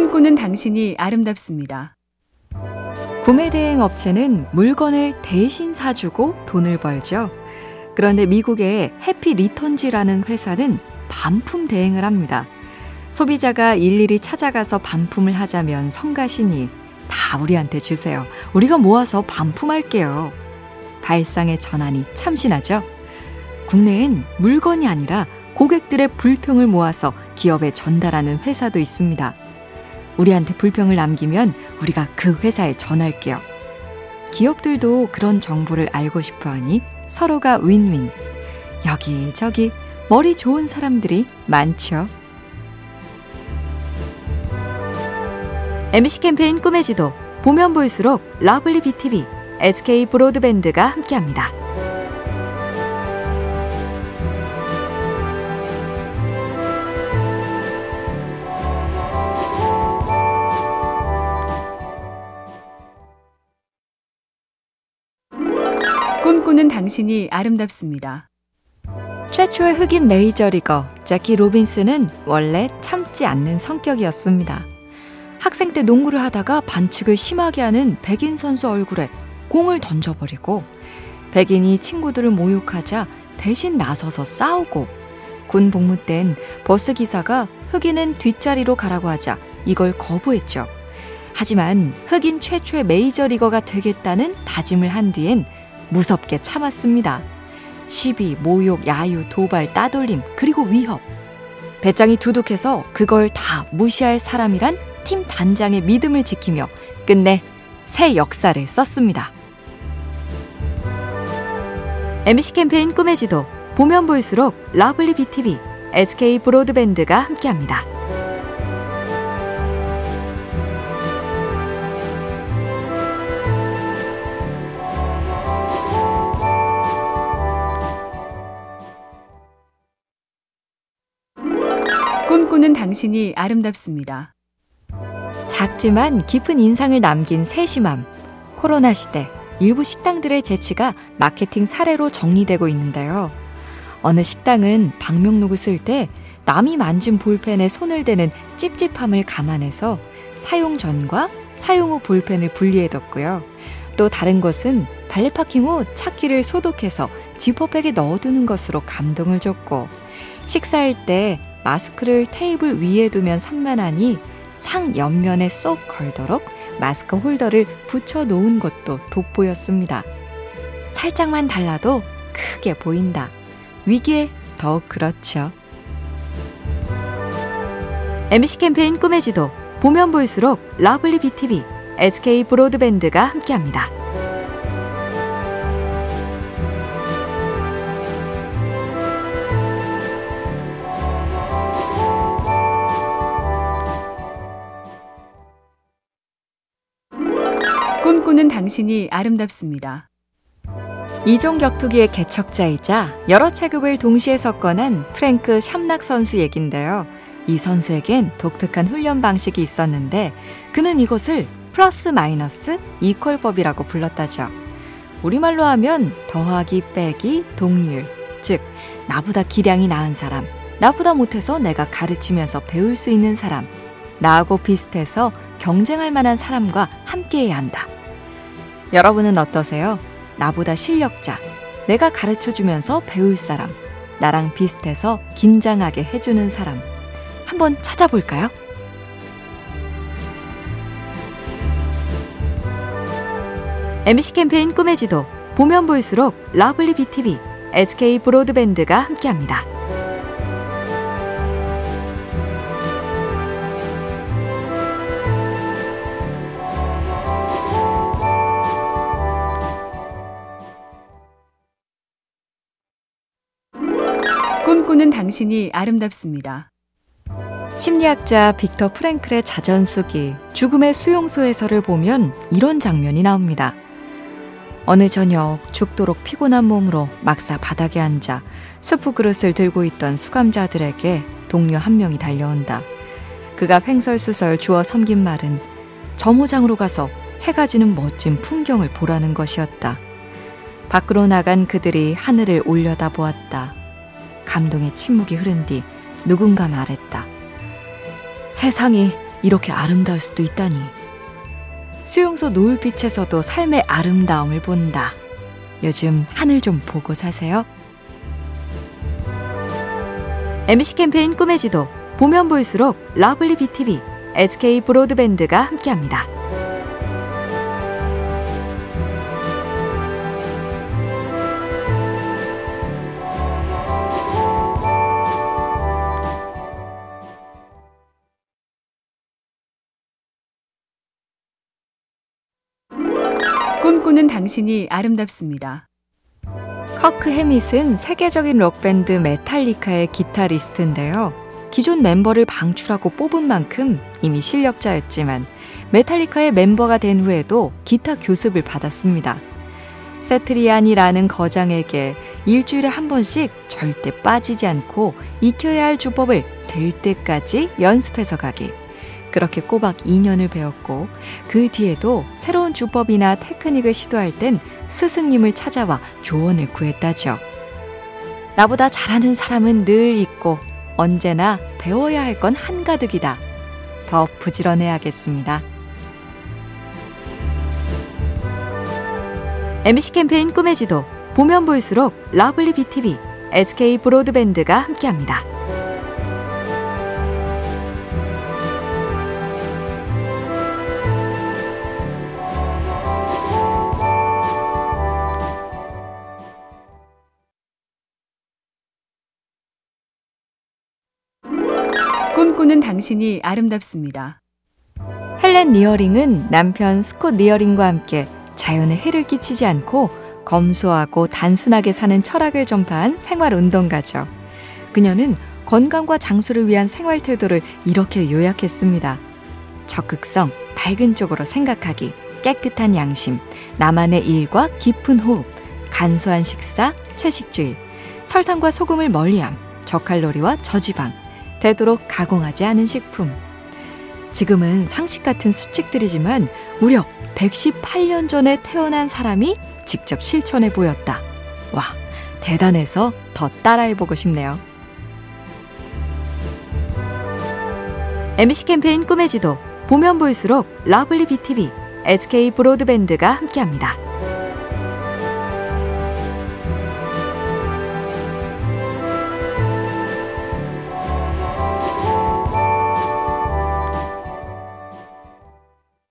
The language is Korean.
꿈꾸는 당신이 아름답습니다. 구매 대행 업체는 물건을 대신 사주고 돈을 벌죠. 그런데 미국의 해피 리턴즈라는 회사는 반품 대행을 합니다. 소비자가 일일이 찾아가서 반품을 하자면 성가시니 다 우리한테 주세요. 우리가 모아서 반품할게요. 발상의 전환이 참신하죠? 국내엔 물건이 아니라 고객들의 불평을 모아서 기업에 전달하는 회사도 있습니다. 우리한테 불평을 남기면 우리가 그 회사에 전할게요. 기업들도 그런 정보를 알고 싶어 하니 서로가 윈윈. 여기저기 머리 좋은 사람들이 많죠. MBC 캠페인 꿈의 지도 보면 볼수록 lovely BTV, SK 브로드밴드가 함께합니다. 꿈꾸는 당신이 아름답습니다. 최초의 흑인 메이저리거 제키 로빈스는 원래 참지 않는 성격이었습니다. 학생 때 농구를 하다가 반칙을 심하게 하는 백인 선수 얼굴에 공을 던져버리고 백인이 친구들을 모욕하자 대신 나서서 싸우고 군 복무 땐 버스 기사가 흑인은 뒷자리로 가라고 하자 이걸 거부했죠. 하지만 흑인 최초의 메이저리거가 되겠다는 다짐을 한 뒤엔 무섭게 참았습니다. 시비, 모욕, 야유, 도발, 따돌림, 그리고 위협. 배짱이 두둑해서 그걸 다 무시할 사람이란 팀 단장의 믿음을 지키며 끝내 새 역사를 썼습니다. MBC 캠페인 꿈의 지도 보면 볼수록 lovely BTV, SK 브로드밴드가 함께합니다. 꿈꾸는 당신이 아름답습니다. 작지만 깊은 인상을 남긴 세심함. 코로나 시대 일부 식당들의 재치가 마케팅 사례로 정리되고 있는데요. 어느 식당은 방명록을 쓸 때 남이 만진 볼펜에 손을 대는 찝찝함을 감안해서 사용 전과 사용 후 볼펜을 분리해뒀고요. 또 다른 곳은 발레 파킹 후 차키를 소독해서 지퍼백에 넣어두는 것으로 감동을 줬고 식사할 때 마스크를 테이블 위에 두면 산만하니 상 옆면에 쏙 걸도록 마스크 홀더를 붙여 놓은 것도 돋보였습니다. 살짝만 달라도 크게 보인다. 위기에 더욱 그렇죠. MBC 캠페인 꿈의 지도 보면 볼수록 lovely BTV, SK 브로드밴드가 함께합니다. 당신이 아름답습니다. 이종 격투기의 개척자이자 여러 체급을 동시에 석권한 프랭크 샴락 선수 얘긴데요. 이 선수에겐 독특한 훈련 방식이 있었는데 그는 이것을 플러스 마이너스 이퀄법이라고 불렀다죠. 우리말로 하면 더하기 빼기 동률, 즉 나보다 기량이 나은 사람, 나보다 못해서 내가 가르치면서 배울 수 있는 사람, 나하고 비슷해서 경쟁할 만한 사람과 함께해야 한다. 여러분은 어떠세요? 나보다 실력자, 내가 가르쳐 주면서 배울 사람, 나랑 비슷해서 긴장하게 해주는 사람. 한번 찾아볼까요? MBC 캠페인 꿈의 지도 보면 볼수록 lovely BTV, SK 브로드밴드가 함께합니다. 꿈꾸는 당신이 아름답습니다. 심리학자 빅터 프랭클의 자전수기 죽음의 수용소에서를 보면 이런 장면이 나옵니다. 어느 저녁 죽도록 피곤한 몸으로 막사 바닥에 앉아 수프 그릇을 들고 있던 수감자들에게 동료 한 명이 달려온다. 그가 횡설수설 주어 섬긴 말은 점호장으로 가서 해가 지는 멋진 풍경을 보라는 것이었다. 밖으로 나간 그들이 하늘을 올려다 보았다. 감동의 침묵이 흐른 뒤 누군가 말했다. 세상이 이렇게 아름다울 수도 있다니. 수용소 노을빛에서도 삶의 아름다움을 본다. 요즘 하늘 좀 보고 사세요. MBC 캠페인 꿈의 지도 보면 볼수록 lovely BTV, SK 브로드밴드가 함께합니다. 당신이 아름답습니다. 커크 해밋은 세계적인 록밴드 메탈리카의 기타리스트인데요. 기존 멤버를 방출하고 뽑은 만큼 이미 실력자였지만 메탈리카의 멤버가 된 후에도 기타 교습을 받았습니다. 새트리아니라는 거장에게 일주일에 한 번씩 절대 빠지지 않고 익혀야 할 주법을 될 때까지 연습해서 가기. 그렇게 꼬박 2년을 배웠고 그 뒤에도 새로운 주법이나 테크닉을 시도할 땐 스승님을 찾아와 조언을 구했다죠. 나보다 잘하는 사람은 늘 있고 언제나 배워야 할 건 한가득이다. 더 부지런해야겠습니다. MBC 캠페인 꿈의 지도 보면 볼수록 lovely BTV, SK 브로드밴드가 함께합니다. 꿈꾸는 당신이 아름답습니다. 헬렌 니어링은 남편 스콧 니어링과 함께 자연에 해를 끼치지 않고 검소하고 단순하게 사는 철학을 전파한 생활 운동가죠. 그녀는 건강과 장수를 위한 생활 태도를 이렇게 요약했습니다. 적극성, 밝은 쪽으로 생각하기, 깨끗한 양심, 나만의 일과 깊은 호흡, 간소한 식사, 채식주의, 설탕과 소금을 멀리함, 저칼로리와 저지방, 되도록 가공하지 않은 식품. 지금은 상식 같은 수칙들이지만 무려 118년 전에 태어난 사람이 직접 실천해 보였다. 와, 대단해서 더 따라해 보고 싶네요. MBC 캠페인 꿈의 지도, 보면 볼수록 lovely BTV, SK 브로드밴드가 함께합니다.